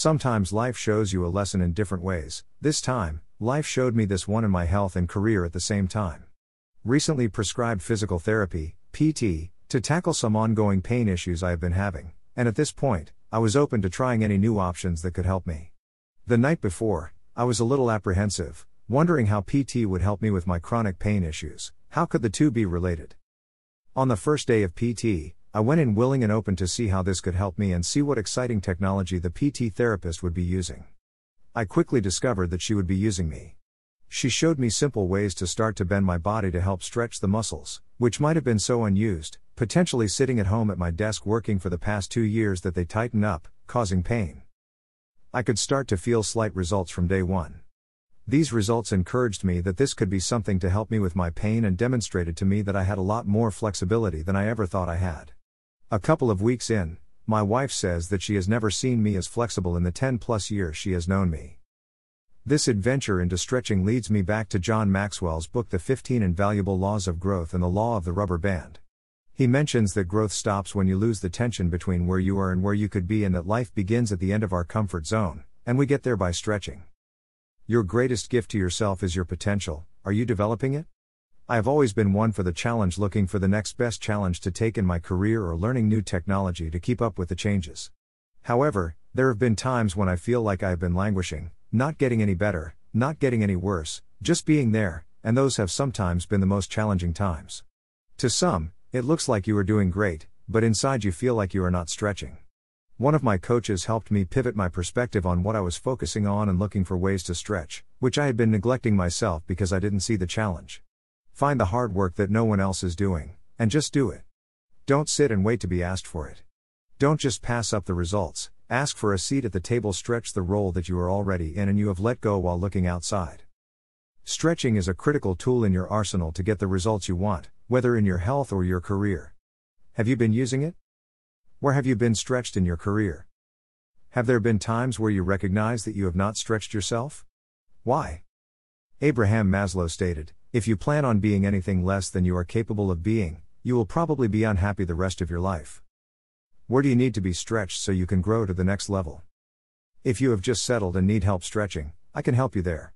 Sometimes life shows you a lesson in different ways. This time, life showed me this one in my health and career at the same time. Recently prescribed physical therapy, PT, to tackle some ongoing pain issues I have been having, and at this point, I was open to trying any new options that could help me. The night before, I was a little apprehensive, wondering how PT would help me with my chronic pain issues. How could the two be related? On the first day of PT, I went in willing and open to see how this could help me and see what exciting technology the PT therapist would be using. I quickly discovered that she would be using me. She showed me simple ways to start to bend my body to help stretch the muscles, which might have been so unused, potentially sitting at home at my desk working for the past two years that they tighten up, causing pain. I could start to feel slight results from day one. These results encouraged me that this could be something to help me with my pain and demonstrated to me that I had a lot more flexibility than I ever thought I had. A couple of weeks in, my wife says that she has never seen me as flexible in the 10 plus years she has known me. This adventure into stretching leads me back to John Maxwell's book The 15 Invaluable Laws of Growth and the Law of the Rubber Band. He mentions that growth stops when you lose the tension between where you are and where you could be, and that life begins at the end of our comfort zone, and we get there by stretching. Your greatest gift to yourself is your potential, are you developing it? I have always been one for the challenge, looking for the next best challenge to take in my career or learning new technology to keep up with the changes. However, there have been times when I feel like I have been languishing, not getting any better, not getting any worse, just being there, and those have sometimes been the most challenging times. To some, it looks like you are doing great, but inside you feel like you are not stretching. One of my coaches helped me pivot my perspective on what I was focusing on and looking for ways to stretch, which I had been neglecting myself because I didn't see the challenge. Find the hard work that no one else is doing, and just do it. Don't sit and wait to be asked for it. Don't just pass up the results, Ask for a seat at the table, stretch the role that you are already in and you have let go while looking outside. Stretching is a critical tool in your arsenal to get the results you want, whether in your health or your career. Have you been using it? Where have you been stretched in your career? Have there been times where you recognize that you have not stretched yourself? Why? Abraham Maslow stated If you plan on being anything less than you are capable of being, you will probably be unhappy the rest of your life. Where do you need to be stretched so you can grow to the next level? If you have just settled and need help stretching, I can help you there.